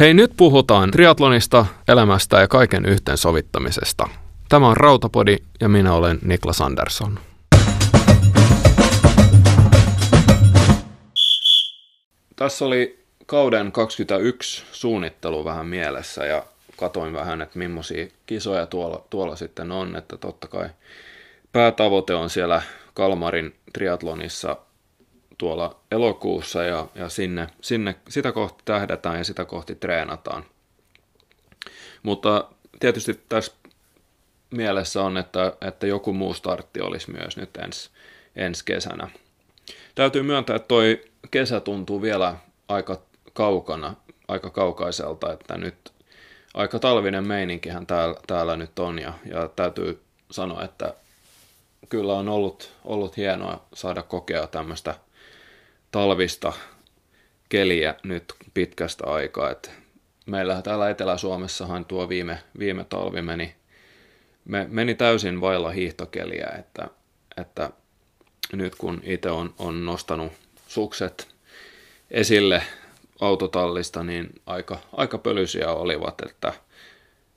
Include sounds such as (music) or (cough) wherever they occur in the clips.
Hei, nyt puhutaan triatlonista, elämästä ja kaiken yhteensovittamisesta. Tämä on Rautapodi ja minä olen Niklas Andersson. Tässä oli kauden 21 suunnittelu vähän mielessä ja katoin vähän, että millaisia kisoja tuolla, tuolla sitten on, että totta kai päätavoite on siellä Kalmarin triatlonissa tuolla elokuussa ja, ja sinne, sinne, sitä kohti tähdätään ja sitä kohti treenataan. Mutta tietysti tässä mielessä on, että, että joku muu startti olisi myös nyt ens, ensi kesänä. Täytyy myöntää, että toi kesä tuntuu vielä aika kaukana, aika kaukaiselta, että nyt aika talvinen meininkihän täällä, täällä nyt on ja, ja täytyy sanoa, että kyllä on ollut, ollut hienoa saada kokea tämmöistä talvista keliä nyt pitkästä aikaa. Et meillä täällä Etelä-Suomessahan tuo viime, viime talvi meni, me, meni täysin vailla hiihtokeliä, että, että nyt kun itse on, on nostanut sukset esille autotallista, niin aika, aika pölyisiä olivat, että,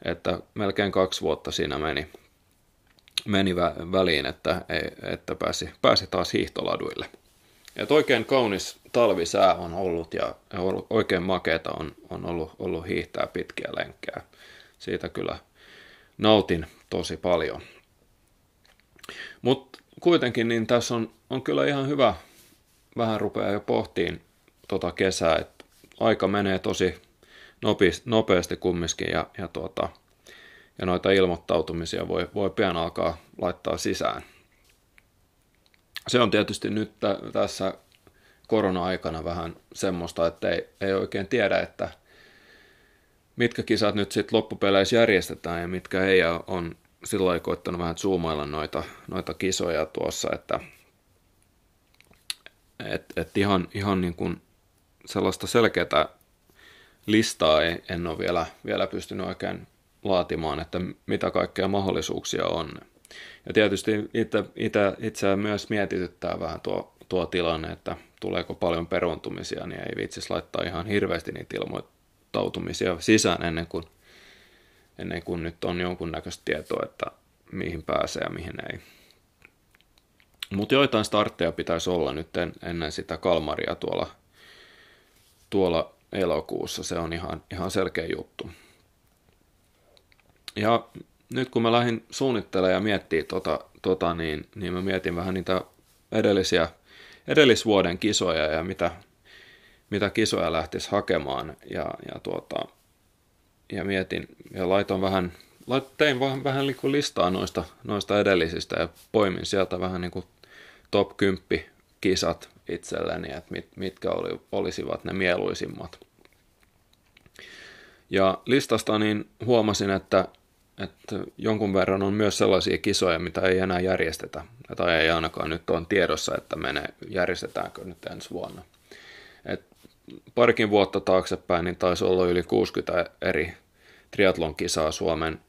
että melkein kaksi vuotta siinä meni, meni vä- väliin, että, että pääsi, pääsi taas hiihtoladuille. Et oikein kaunis talvisää on ollut ja oikein makeeta on, on ollut, ollut hiihtää pitkiä lenkkejä. Siitä kyllä nautin tosi paljon. Mutta kuitenkin niin tässä on, on kyllä ihan hyvä vähän rupeaa jo pohtiin tota kesää, että aika menee tosi nopeasti kumminkin ja, ja, tuota, ja noita ilmoittautumisia voi, voi pian alkaa laittaa sisään. Se on tietysti nyt t- tässä korona-aikana vähän semmoista, että ei, ei oikein tiedä, että mitkä kisat nyt sitten loppupeleissä järjestetään ja mitkä ei, ja on sillä koittanut vähän zoomailla noita, noita kisoja tuossa, että et, et ihan, ihan niin kuin sellaista selkeää listaa ei, en ole vielä, vielä pystynyt oikein laatimaan, että mitä kaikkea mahdollisuuksia on. Ja tietysti itse, itse, itseä myös mietityttää vähän tuo, tuo tilanne, että tuleeko paljon peruuntumisia, niin ei vitsis laittaa ihan hirveästi niitä ilmoittautumisia sisään ennen kuin, ennen kuin nyt on jonkunnäköistä tietoa, että mihin pääsee ja mihin ei. Mutta joitain startteja pitäisi olla nyt en, ennen sitä Kalmaria tuolla, tuolla elokuussa. Se on ihan, ihan selkeä juttu. Ja nyt kun mä lähdin suunnittelemaan ja miettimään tota, tota niin, niin mä mietin vähän niitä edellisiä, edellisvuoden kisoja ja mitä, mitä kisoja lähtisi hakemaan. Ja, ja, tuota, ja mietin ja laitoin vähän, tein vähän, vähän niin kuin listaa noista, noista edellisistä ja poimin sieltä vähän niin kuin top 10 kisat itselleni, että mit, mitkä oli, olisivat ne mieluisimmat. Ja listasta niin huomasin, että, että jonkun verran on myös sellaisia kisoja, mitä ei enää järjestetä, tai ei ainakaan nyt on tiedossa, että menee, järjestetäänkö nyt ensi vuonna. Et parikin vuotta taaksepäin niin taisi olla yli 60 eri triatlon kisaa Suomen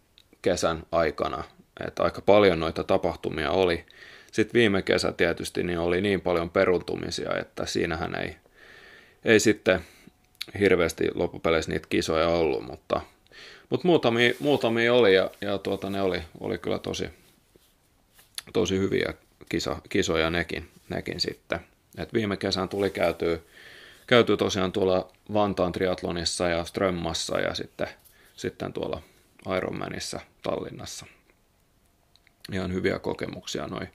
kesän aikana, että aika paljon noita tapahtumia oli – sitten viime kesä tietysti niin oli niin paljon peruntumisia, että siinähän ei, ei sitten hirveästi loppupeleissä niitä kisoja ollut, mutta, mutta muutamia, muutamia oli ja, ja tuota, ne oli, oli kyllä tosi, tosi hyviä kisa, kisoja nekin, nekin sitten. Et viime kesän tuli käytyä, käyty tosiaan tuolla Vantaan triatlonissa ja Strömmassa ja sitten, sitten tuolla Ironmanissa Tallinnassa. Ihan hyviä kokemuksia noin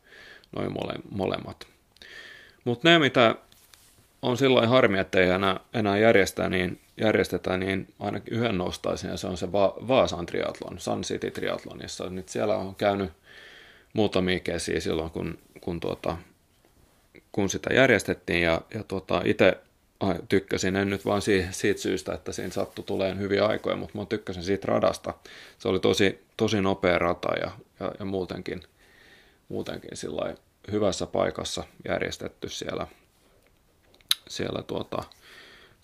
noin mole, molemmat. Mutta ne, mitä on silloin harmi, että ei enää, enää järjestä, niin, järjestetä, niin ainakin yhden nostaisin, ja se on se Va- Vaasan triatlon, Sun City triatlonissa. Nyt siellä on käynyt muutamia kesiä silloin, kun, kun, tuota, kun sitä järjestettiin, ja, ja tuota, itse tykkäsin, en nyt vaan siitä, siitä syystä, että siinä sattui tuleen hyviä aikoja, mutta mä tykkäsin siitä radasta. Se oli tosi, tosi nopea rata ja, ja, ja muutenkin, muutenkin sillä hyvässä paikassa järjestetty siellä, siellä tuota,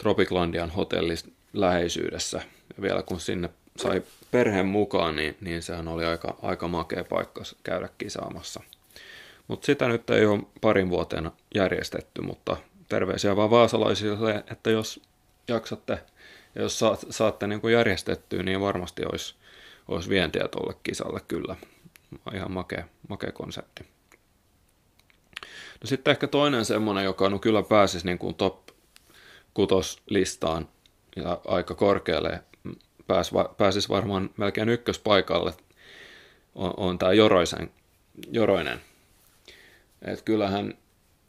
Tropiclandian hotellin läheisyydessä. Ja vielä kun sinne sai perheen mukaan, niin, niin sehän oli aika, aika makea paikka käydä kisaamassa. Mutta sitä nyt ei ole parin vuoteen järjestetty, mutta terveisiä vaan vaasalaisille, että jos jaksatte ja jos saat, saatte niin kuin järjestettyä, niin varmasti olisi, olisi vientiä tuolle kisalle kyllä. Ihan makea, makea konsepti. No sitten ehkä toinen semmoinen, joka no kyllä pääsisi niin kuin top kutoslistaan ja aika korkealle, pääs, pääsisi varmaan melkein ykköspaikalle, on, on tämä Joroisen, Joroinen. Et kyllähän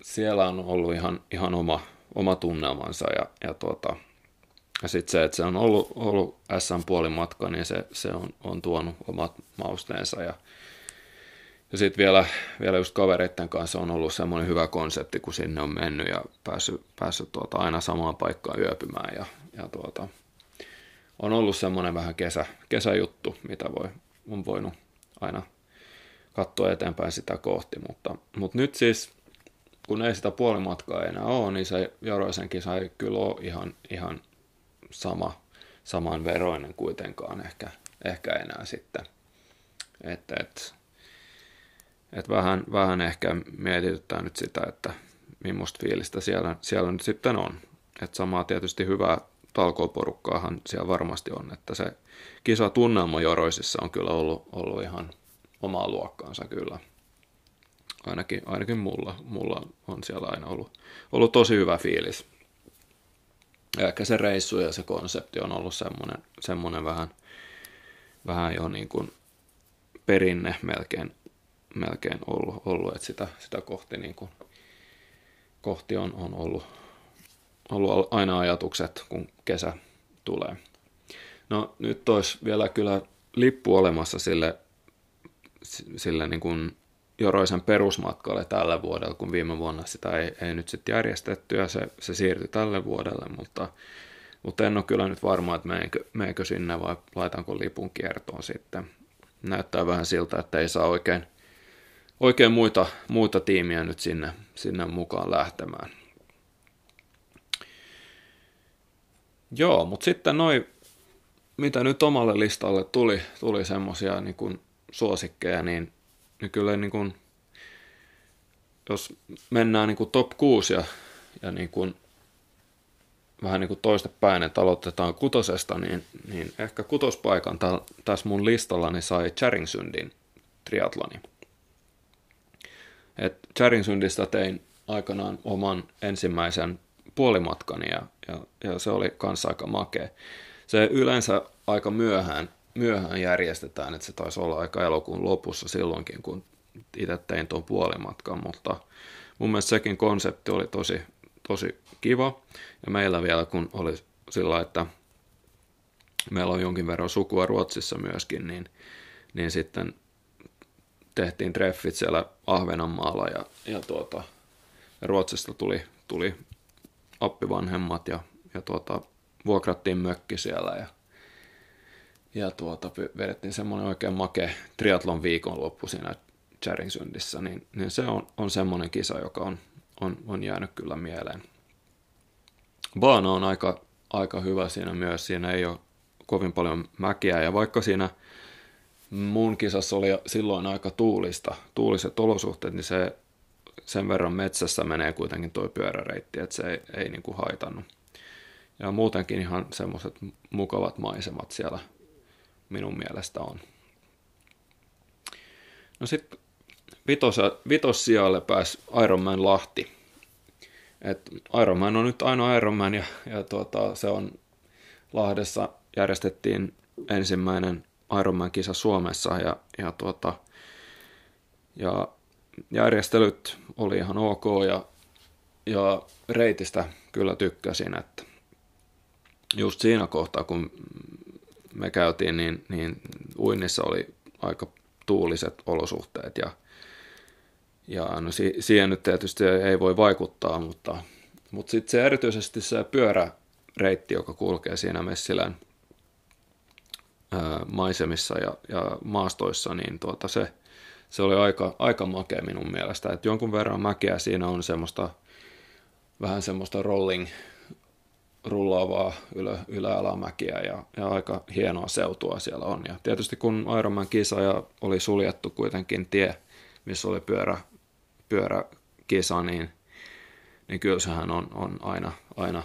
siellä on ollut ihan, ihan oma, oma tunnelmansa ja, ja, tuota, ja sitten se, että se on ollut, ollut SM-puolimatka, niin se, se on, on tuonut omat mausteensa ja, ja sitten vielä, vielä just kavereiden kanssa on ollut semmoinen hyvä konsepti, kun sinne on mennyt ja päässyt, päässyt tuota, aina samaan paikkaan yöpymään. Ja, ja tuota, on ollut semmoinen vähän kesä, kesäjuttu, mitä voi, on voinut aina katsoa eteenpäin sitä kohti. Mutta, mutta nyt siis, kun ei sitä puolimatkaa enää ole, niin se Joroisen kisa ei kyllä ole ihan, ihan sama, saman veroinen kuitenkaan ehkä, ehkä enää sitten. Että, että et vähän, vähän ehkä mietityttää nyt sitä, että millaista fiilistä siellä, siellä nyt sitten on. Et samaa tietysti hyvää talkooporukkaahan siellä varmasti on, että se kisa tunnelma Joroisissa on kyllä ollut, ollut ihan omaa luokkaansa kyllä. Ainakin, ainakin mulla, mulla on siellä aina ollut, ollut tosi hyvä fiilis. Ja ehkä se reissu ja se konsepti on ollut semmoinen, semmoinen vähän, vähän jo niin kuin perinne melkein melkein ollut, ollut että sitä, sitä kohti, niin kuin, kohti on, on ollut, ollut aina ajatukset, kun kesä tulee. No nyt olisi vielä kyllä lippu olemassa sille, sille niin kuin Joroisen perusmatkalle tällä vuodella, kun viime vuonna sitä ei, ei nyt sitten järjestetty ja se, se siirtyi tälle vuodelle, mutta, mutta en ole kyllä nyt varma, että meneekö, meneekö sinne vai laitanko lipun kiertoon sitten. Näyttää vähän siltä, että ei saa oikein oikein muita, muita tiimiä nyt sinne, sinne mukaan lähtemään. Joo, mutta sitten noin, mitä nyt omalle listalle tuli, tuli semmoisia niin suosikkeja, niin, niin kyllä niin kuin, jos mennään niin kuin top 6 ja, ja niin kuin, vähän niin kuin toistepäin, että aloitetaan kutosesta, niin, niin ehkä kutospaikan tässä mun listallani sai Charingsundin triatloni. Et Charinsundista tein aikanaan oman ensimmäisen puolimatkani ja, ja, ja se oli kanssa aika makea. Se yleensä aika myöhään, myöhään järjestetään, että se taisi olla aika elokuun lopussa silloinkin, kun itse tein tuon puolimatkan, mutta mun mielestä sekin konsepti oli tosi, tosi kiva. Ja meillä vielä, kun oli sillä, että meillä on jonkin verran sukua Ruotsissa myöskin, niin, niin sitten tehtiin treffit siellä Ahvenanmaalla ja, ja tuota, Ruotsista tuli, tuli appivanhemmat ja, ja tuota, vuokrattiin mökki siellä ja, ja tuota, vedettiin semmoinen oikein make triatlon viikonloppu siinä Charingsundissä, niin, niin se on, on semmoinen kisa, joka on, on, on jäänyt kyllä mieleen. Baana on aika, aika hyvä siinä myös, siinä ei ole kovin paljon mäkiä ja vaikka siinä – mun kisassa oli silloin aika tuulista, tuuliset olosuhteet, niin se sen verran metsässä menee kuitenkin tuo pyöräreitti, että se ei, ei niin kuin haitannut. Ja muutenkin ihan semmoiset mukavat maisemat siellä minun mielestä on. No sitten vitos, vitossijalle pääsi Ironman Lahti. Et Ironman on nyt ainoa Ironman ja, ja tuota, se on Lahdessa järjestettiin ensimmäinen Ironman-kisa Suomessa ja, ja, tuota, ja järjestelyt oli ihan ok ja, ja reitistä kyllä tykkäsin, että just siinä kohtaa kun me käytiin, niin, niin uinnissa oli aika tuuliset olosuhteet ja, ja no si, siihen nyt tietysti ei voi vaikuttaa, mutta, mutta sitten se erityisesti se pyöräreitti, joka kulkee siinä Messilän maisemissa ja, ja maastoissa, niin tuota se, se oli aika, aika makea minun mielestä. Et jonkun verran mäkeä siinä on semmoista, vähän semmoista rolling, rullaavaa ylä, yläalamäkiä ja, ja aika hienoa seutua siellä on. Ja tietysti kun Ironman kisa ja oli suljettu kuitenkin tie, missä oli pyörä, pyöräkisa, niin, niin kyllä sehän on, on aina, aina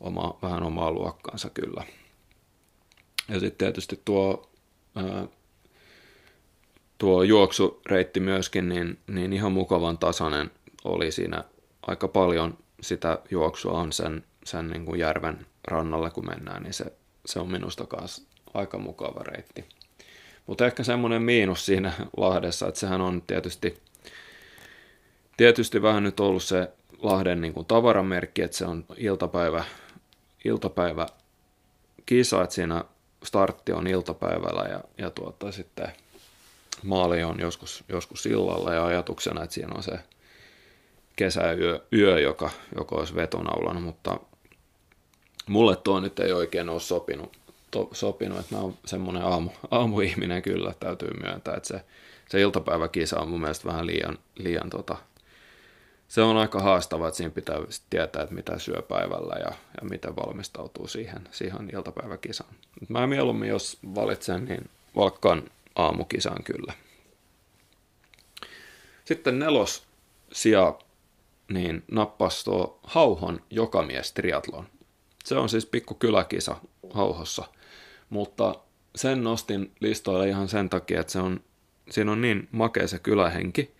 oma, vähän omaa luokkaansa kyllä. Ja sitten tietysti tuo, tuo juoksureitti myöskin, niin, niin ihan mukavan tasainen oli siinä aika paljon sitä juoksua on sen, sen niin kuin järven rannalle, kun mennään, niin se, se on minusta kanssa aika mukava reitti. Mutta ehkä semmoinen miinus siinä Lahdessa, että sehän on tietysti, tietysti vähän nyt ollut se Lahden niin kuin tavaramerkki, että se on iltapäivä, iltapäivä kisa, että siinä startti on iltapäivällä ja, ja tuota, sitten maali on joskus, joskus illalla ja ajatuksena, että siinä on se kesäyö, yö, joka, joka olisi vetonaulana, mutta mulle tuo nyt ei oikein ole sopinut, to, sopinut että mä oon semmoinen aamu, aamuihminen kyllä, täytyy myöntää, että se, se iltapäiväkisa on mun mielestä vähän liian, liian tota, se on aika haastava, että siinä pitää tietää, että mitä syö päivällä ja, ja miten valmistautuu siihen, siihen iltapäiväkisaan. Mä mieluummin, jos valitsen, niin valkkaan aamukisan kyllä. Sitten nelos sija niin nappas tuo Hauhon jokamies triatlon. Se on siis pikku kyläkisa Hauhossa, mutta sen nostin listoille ihan sen takia, että se on, siinä on niin makea se kylähenki.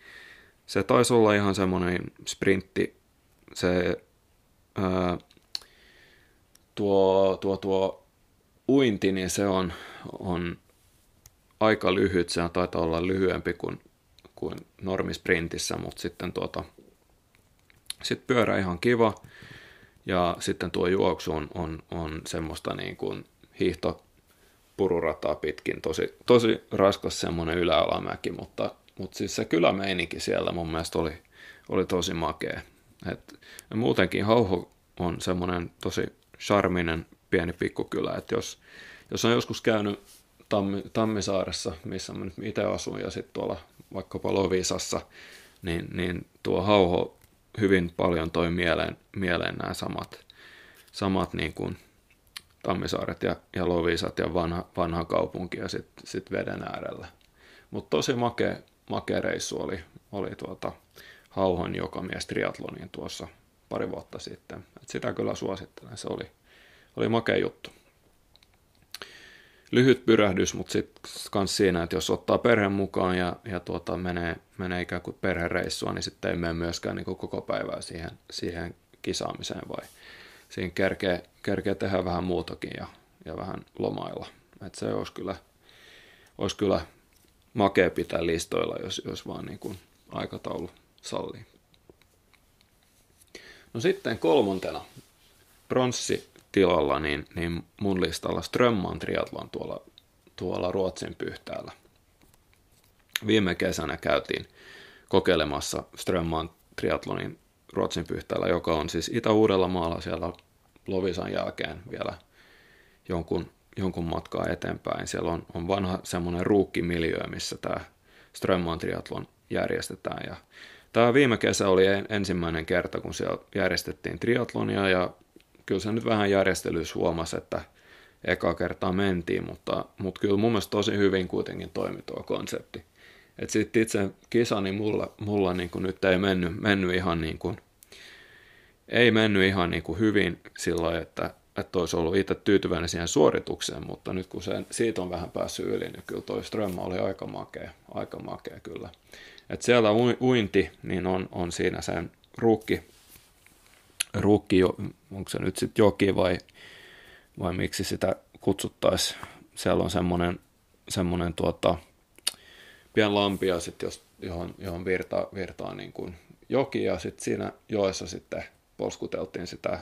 Se taisi olla ihan semmoinen sprintti, se ää, tuo, tuo, tuo uinti, niin se on, on aika lyhyt, se taitaa olla lyhyempi kuin, kuin normisprintissä, mutta sitten tuota, sitten pyörä ihan kiva. Ja sitten tuo juoksu on, on, on semmoista niin kuin hiihto pururataa pitkin, tosi, tosi raskas semmoinen yläalamäki, mutta, mutta siis se kylämeininki siellä mun mielestä oli, oli tosi makea. Et, muutenkin Hauho on semmoinen tosi charminen pieni pikkukylä, että jos, jos on joskus käynyt Tammi, Tammisaaressa, missä mä nyt itse asun, ja sitten tuolla vaikkapa Lovisassa, niin, niin tuo Hauho hyvin paljon toi mieleen, mieleen nämä samat, samat niin kuin Tammisaaret ja, ja Lovisat ja vanha, vanha kaupunki ja sitten sit veden äärellä. Mutta tosi makea, makea reissu oli, oli tuota Hauhon joka mies triatloniin tuossa pari vuotta sitten. Et sitä kyllä suosittelen, se oli, oli makea juttu lyhyt pyrähdys, mutta sitten myös siinä, että jos ottaa perheen mukaan ja, ja tuota, menee, menee ikään kuin perhereissua, niin sitten ei mene myöskään niin kuin koko päivää siihen, siihen kisaamiseen, vai siinä kerkee, kerkee tehdä vähän muutakin ja, ja vähän lomailla. Et se olisi kyllä, olisi kyllä makea pitää listoilla, jos, jos vaan niin kuin aikataulu sallii. No sitten kolmantena pronssi tilalla, niin, niin mun listalla Strömman triathlon tuolla, tuolla Ruotsin pyhtäällä. Viime kesänä käytiin kokeilemassa Strömman triathlonin Ruotsin pyhtäällä, joka on siis Itä-Uudellamaalla siellä Lovisan jälkeen vielä jonkun, jonkun matkaa eteenpäin. Siellä on, on vanha semmoinen ruukkimiljö, missä tämä Strömman triathlon järjestetään. Ja tämä viime kesä oli ensimmäinen kerta, kun siellä järjestettiin triatlonia ja kyllä se nyt vähän järjestelyys huomasi, että eka kertaa mentiin, mutta, mutta kyllä mun mielestä tosi hyvin kuitenkin toimi tuo konsepti. Et sitten itse kisa, niin mulla, mulla niin kuin nyt ei mennyt, mennyt ihan niin kuin, ei mennyt ihan niin kuin hyvin sillä että, että olisi ollut itse tyytyväinen siihen suoritukseen, mutta nyt kun se, siitä on vähän päässyt yli, niin kyllä toi Strömmä oli aika makea, aika makea kyllä. Et siellä uinti, niin on, on siinä sen ruukki, ruukki, onko se nyt sitten joki vai, vai miksi sitä kutsuttaisiin. Siellä on semmoinen, semmoinen tuota, pien lampi, ja jos, johon, johon virtaa, virtaa niin kuin joki, ja sitten siinä joessa sitten polskuteltiin sitä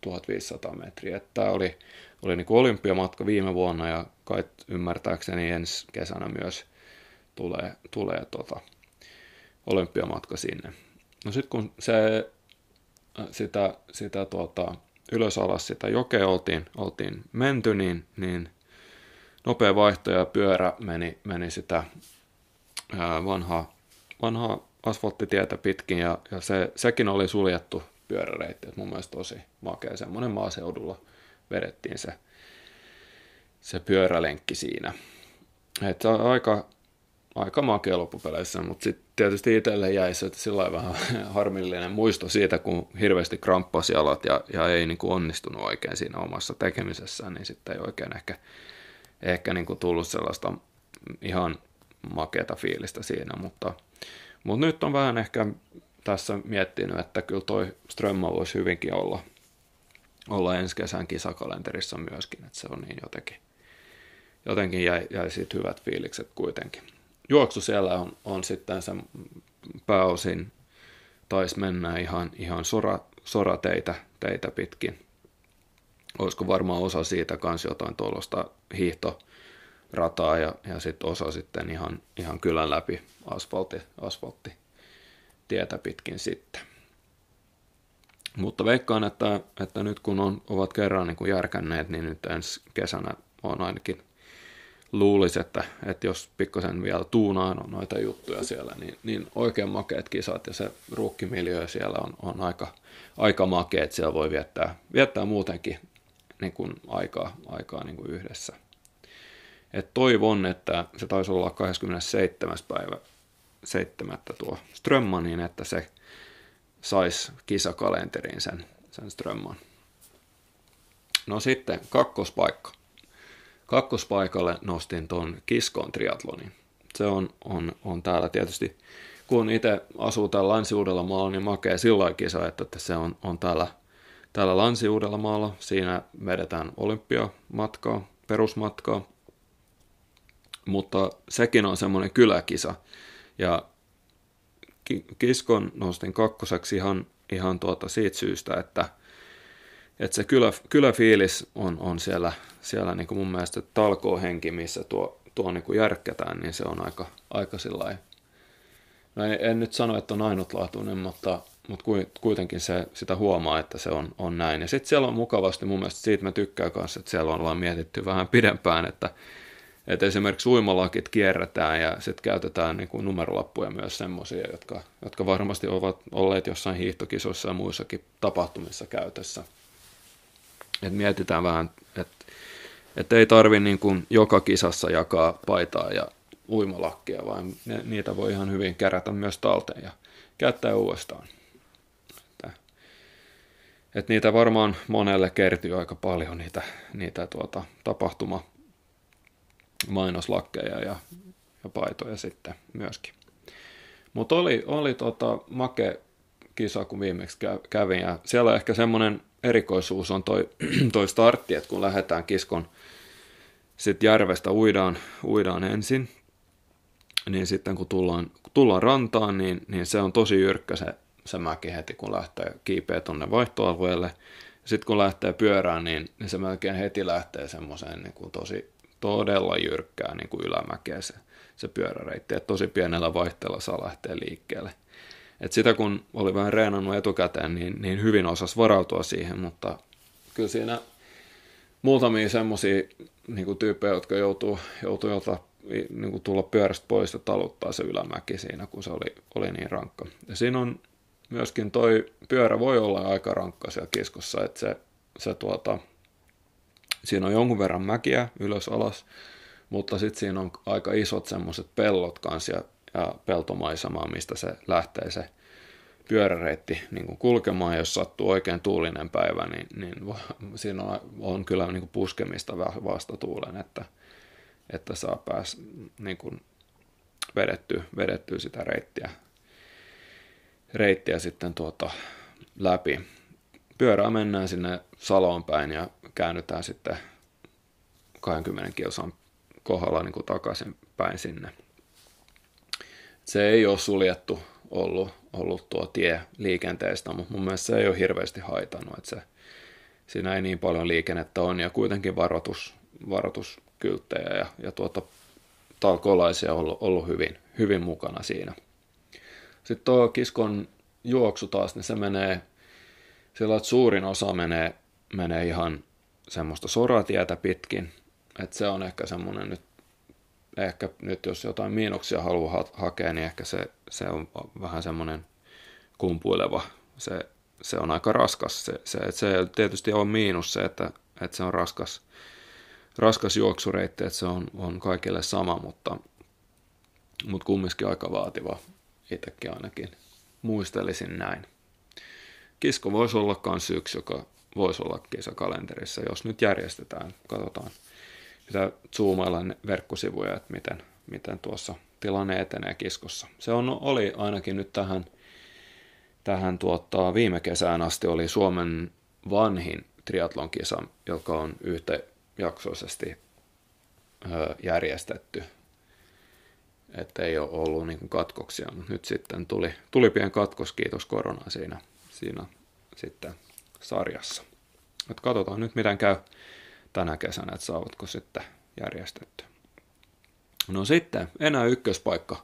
1500 metriä. Tämä oli, oli niin kuin olympiamatka viime vuonna, ja kai ymmärtääkseni ensi kesänä myös tulee, tulee tota, olympiamatka sinne. No sitten kun se sitä, sitä tuota, ylös alas sitä jokea oltiin, oltiin menty, niin, niin nopea vaihto ja pyörä meni, meni sitä ää, vanhaa, vanhaa asfalttitietä pitkin ja, ja se, sekin oli suljettu pyöräreitti. Et mun mielestä tosi makea semmoinen maaseudulla vedettiin se, se pyörälenkki siinä. Et aika, aika makea loppupeleissä, mutta sitten tietysti itselle jäi se sillä vähän (laughs) harmillinen muisto siitä, kun hirveästi kramppasi alat ja, ja ei niin kuin onnistunut oikein siinä omassa tekemisessään, niin sitten ei oikein ehkä, ehkä niin kuin tullut sellaista ihan makeata fiilistä siinä, mutta, mutta nyt on vähän ehkä tässä miettinyt, että kyllä toi Strömmä voisi hyvinkin olla, olla ensi kesän kisakalenterissa myöskin, että se on niin jotenkin, jotenkin jäi, jäi siitä hyvät fiilikset kuitenkin. Juoksu siellä on, on sitten se pääosin taisi mennä ihan, ihan sora, sorateitä teitä pitkin. Olisiko varmaan osa siitä kanssa jotain tuollaista hiihtorataa ja, ja sitten osa sitten ihan, ihan kylän läpi asfaltti, asfaltti tietä pitkin sitten. Mutta veikkaan, että, että nyt kun on, ovat kerran niin kuin järkänneet, niin nyt ensi kesänä on ainakin luulisi, että, että jos pikkasen vielä tuunaan noita juttuja siellä, niin, niin oikein makeat kisat ja se ruukkimiljö siellä on, on aika, aika makea, että siellä voi viettää, viettää muutenkin niin kuin aikaa, aikaa niin kuin yhdessä. Et toivon, että se taisi olla 27. päivä 7. tuo Strömman, niin että se saisi kisakalenteriin sen, sen Strömman. No sitten kakkospaikka. Kakkospaikalle nostin tuon Kiskon triatlonin. Se on, on, on täällä tietysti, kun itse asuu täällä Länsi-Uudellamaalla, niin makea sillä kisa, että se on, on täällä, täällä Länsi-Uudellamaalla. Siinä vedetään olympiamatkaa, perusmatkaa, mutta sekin on semmoinen kyläkisa. Ja Kiskon nostin kakkoseksi ihan, ihan tuota siitä syystä, että – että se kylä, kyläfiilis on, on siellä, siellä niin kuin mun mielestä talkoohenki, missä tuo, tuo niin kuin järkkätään, niin se on aika, aika sillai. No en, en, nyt sano, että on ainutlaatuinen, mutta, mutta kuitenkin se, sitä huomaa, että se on, on näin. Ja sitten siellä on mukavasti, mun mielestä siitä mä tykkään kanssa, että siellä ollaan mietitty vähän pidempään, että, että esimerkiksi uimalakit kierretään ja sitten käytetään niin kuin numerolappuja myös semmoisia, jotka, jotka varmasti ovat olleet jossain hiihtokisoissa ja muissakin tapahtumissa käytössä – et mietitään vähän, että et ei tarvi niin joka kisassa jakaa paitaa ja uimalakkia, vaan ne, niitä voi ihan hyvin kerätä myös talteen ja käyttää uudestaan. Että, et niitä varmaan monelle kertyy aika paljon niitä, niitä tuota, tapahtuma mainoslakkeja ja, ja paitoja sitten myöskin. Mutta oli, oli tota make kisa, kun viimeksi kävin, ja siellä ehkä semmoinen erikoisuus on toi, (clears throat) toi startti, että kun lähdetään kiskon sitten järvestä uidaan, uidaan ensin, niin sitten kun tullaan, kun tullaan rantaan, niin, niin se on tosi jyrkkä se, se mäki heti, kun lähtee kiipeä tuonne vaihtoalueelle. Sitten kun lähtee pyörään, niin, niin se melkein heti lähtee semmoiseen niin kuin tosi todella jyrkkään niin kuin ylämäkeä se, se pyöräreitti. Et tosi pienellä vaihteella saa lähteä liikkeelle. Et sitä kun oli vähän reenannut etukäteen, niin, niin hyvin osas varautua siihen, mutta kyllä siinä muutamia semmoisia niin tyyppejä, jotka joutuu, joutuu jota, niin kuin tulla pyörästä pois ja taluttaa se ylämäki siinä, kun se oli, oli niin rankka. Ja siinä on myöskin toi pyörä voi olla aika rankka siellä kiskossa, että se, se tuota, siinä on jonkun verran mäkiä ylös alas, mutta sitten siinä on aika isot semmoiset pellot kanssa ja ja peltomaisemaa, mistä se lähtee se pyöräreitti niin kuin kulkemaan. Jos sattuu oikein tuulinen päivä, niin, niin siinä on, on kyllä niin kuin puskemista vastatuulen, että, että saa pääs niin kuin vedettyä, vedettyä sitä reittiä, reittiä sitten tuota läpi. Pyörää mennään sinne Saloon päin ja käännytään sitten 20 kilsan kohdalla niin kuin takaisin päin sinne se ei ole suljettu ollut, ollut tuo tie liikenteestä, mutta mun mielestä se ei ole hirveästi haitannut, että se, siinä ei niin paljon liikennettä on ja kuitenkin varoitus, varoituskylttejä ja, ja tuota, talkolaisia on ollut, ollut hyvin, hyvin mukana siinä. Sitten tuo kiskon juoksu taas, niin se menee sillä, että suurin osa menee, menee ihan semmoista soratietä pitkin, että se on ehkä semmoinen nyt ehkä nyt jos jotain miinuksia haluaa ha- hakea, niin ehkä se, se on vähän semmoinen kumpuileva. Se, se on aika raskas. Se, se, se tietysti on miinus se, että, että se on raskas, raskas juoksureitti, että se on, on kaikille sama, mutta, mutta kumminkin aika vaativa itsekin ainakin muistelisin näin. Kisko voisi olla myös yksi, joka voisi olla kisakalenterissa, jos nyt järjestetään. Katsotaan, mitä zoomailla verkkosivuja, että miten, miten tuossa tilanne etenee kiskossa. Se on, oli ainakin nyt tähän, tähän tuottaa, viime kesään asti oli Suomen vanhin triatlon kisa, joka on yhtäjaksoisesti järjestetty. Että ei ole ollut niin katkoksia, mutta nyt sitten tuli, tuli pieni katkos, kiitos korona siinä, siinä sitten sarjassa. Et katsotaan nyt, miten käy tänä kesänä, että saavatko sitten järjestetty. No sitten enää ykköspaikka.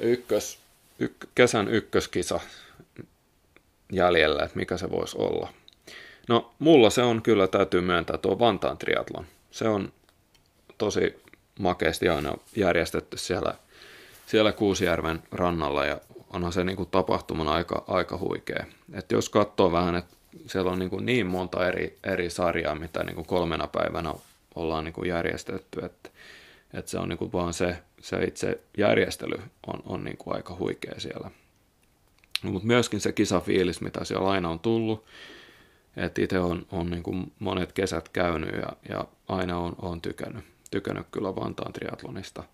Ykkös, yk, kesän ykköskisa jäljellä, että mikä se voisi olla. No mulla se on kyllä, täytyy myöntää, tuo Vantaan triatlon. Se on tosi makeasti aina järjestetty siellä, siellä Kuusijärven rannalla ja onhan se niin kuin tapahtumana aika, aika huikea. Et jos katsoo vähän, että siellä on niin, kuin niin monta eri, eri sarjaa, mitä niin kuin kolmena päivänä ollaan niin kuin järjestetty, että, että se on niin kuin vaan se, se itse järjestely on, on niin kuin aika huikea siellä. Mutta myöskin se kisafiilis, mitä siellä aina on tullut, että itse on, on niin kuin monet kesät käynyt ja, ja aina on, on tykännyt, tykännyt kyllä Vantaan triatlonista.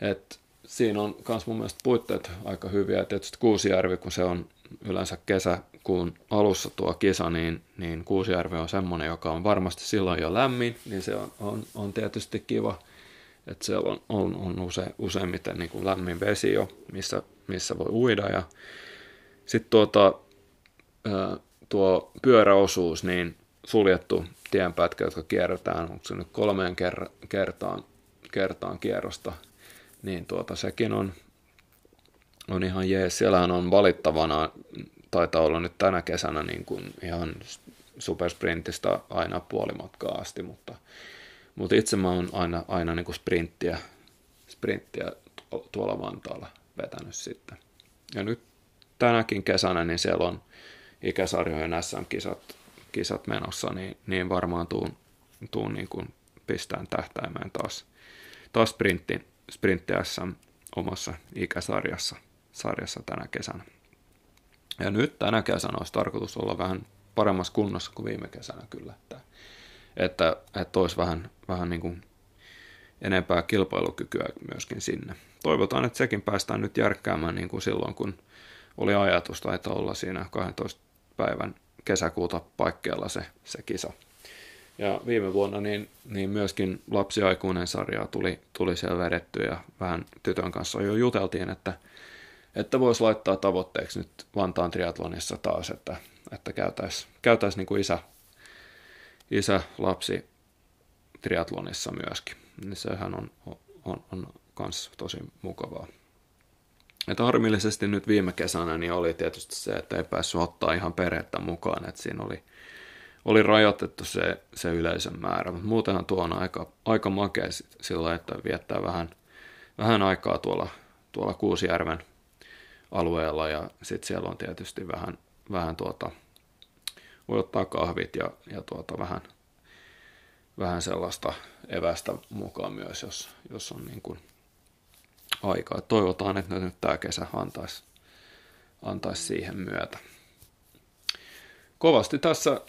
Et siinä on myös mun mielestä puitteet aika hyviä. Tietysti Kuusijärvi, kun se on yleensä kesäkuun alussa tuo kisa, niin, niin Kuusijärvi on semmoinen, joka on varmasti silloin jo lämmin, niin se on, on, on tietysti kiva, että siellä on, on, on use, useimmiten niin kuin lämmin vesi jo, missä, missä voi uida. Ja sitten tuota, tuo pyöräosuus, niin suljettu tienpätkä, jotka kierretään, onko se nyt kolmeen kertaan, kertaan kierrosta, niin tuota, sekin on, on ihan jees. Siellähän on valittavana, taitaa olla nyt tänä kesänä niin kuin ihan supersprintistä aina puolimatkaa asti, mutta, mutta itse mä oon aina, aina niin kuin sprinttiä, sprinttiä tuolla Vantaalla vetänyt sitten. Ja nyt tänäkin kesänä, niin siellä on ikäsarjojen SM-kisat kisat menossa, niin, niin varmaan tuun, tuun niin kuin pistään tähtäimeen taas, taas sprintti, sprintti SM omassa ikäsarjassa sarjassa tänä kesänä. Ja nyt tänä kesänä olisi tarkoitus olla vähän paremmassa kunnossa kuin viime kesänä kyllä, että, että, että olisi vähän, vähän niin kuin enempää kilpailukykyä myöskin sinne. Toivotaan, että sekin päästään nyt järkkäämään niin kuin silloin, kun oli ajatus taitaa olla siinä 12 päivän kesäkuuta paikkeella se, se kisa. Ja viime vuonna niin, niin myöskin lapsiaikuinen sarja tuli, tuli siellä vedetty ja vähän tytön kanssa jo juteltiin, että, että voisi laittaa tavoitteeksi nyt Vantaan triatlonissa taas, että, että käytäisiin käytäis niin kuin isä, isä lapsi triatlonissa myöskin. Niin sehän on, on, on kans tosi mukavaa. Että harmillisesti nyt viime kesänä niin oli tietysti se, että ei päässyt ottaa ihan perhettä mukaan, että siinä oli, oli rajoitettu se, se yleisön määrä, mutta muutenhan tuo on aika, aika makea sillä, että viettää vähän, vähän aikaa tuolla, tuolla Kuusijärven alueella ja sitten siellä on tietysti vähän, vähän tuota, voi ottaa kahvit ja, ja tuota vähän, vähän sellaista evästä mukaan myös, jos, jos on niin kuin aikaa. Toivotaan, että nyt tämä kesä antaisi, antaisi siihen myötä. Kovasti tässä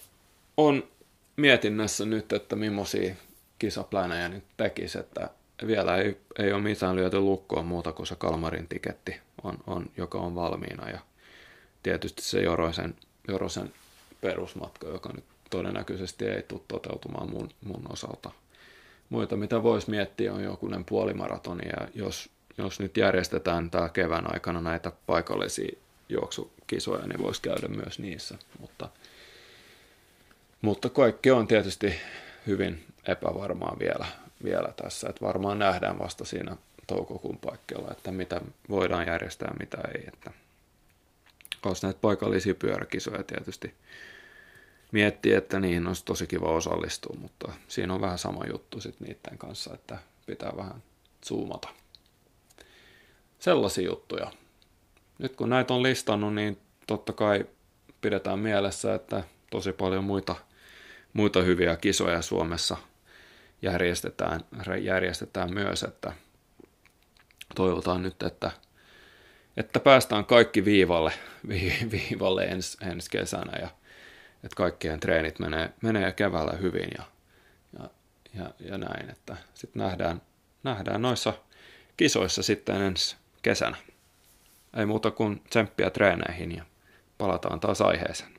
on mietinnässä nyt, että millaisia kisaplaneja nyt tekisi, että vielä ei, ei ole mitään lyöty lukkoon muuta kuin se Kalmarin tiketti, on, on, joka on valmiina ja tietysti se Joroisen, Joroisen perusmatka, joka nyt todennäköisesti ei tule toteutumaan mun, mun osalta. Muita, mitä voisi miettiä, on jokunen puolimaratoni, ja jos jos nyt järjestetään tämä kevään aikana näitä paikallisia juoksukisoja, niin voisi käydä myös niissä. Mutta, mutta kaikki on tietysti hyvin epävarmaa vielä, vielä tässä, että varmaan nähdään vasta siinä toukokuun paikkeilla, että mitä voidaan järjestää, mitä ei. Että olisi näitä paikallisia pyöräkisoja tietysti miettii, että niihin olisi tosi kiva osallistua, mutta siinä on vähän sama juttu sitten niiden kanssa, että pitää vähän zoomata sellaisia juttuja. Nyt kun näitä on listannut, niin totta kai pidetään mielessä, että tosi paljon muita, muita hyviä kisoja Suomessa järjestetään, järjestetään myös, että, toivotaan nyt, että, että päästään kaikki viivalle, (laughs) vi, viivalle ens, ensi kesänä ja että kaikkien treenit menee, menee keväällä hyvin ja, ja, ja, ja näin, että sitten nähdään, nähdään noissa kisoissa sitten ensi kesänä. Ei muuta kuin tsemppiä treeneihin ja palataan taas aiheeseen.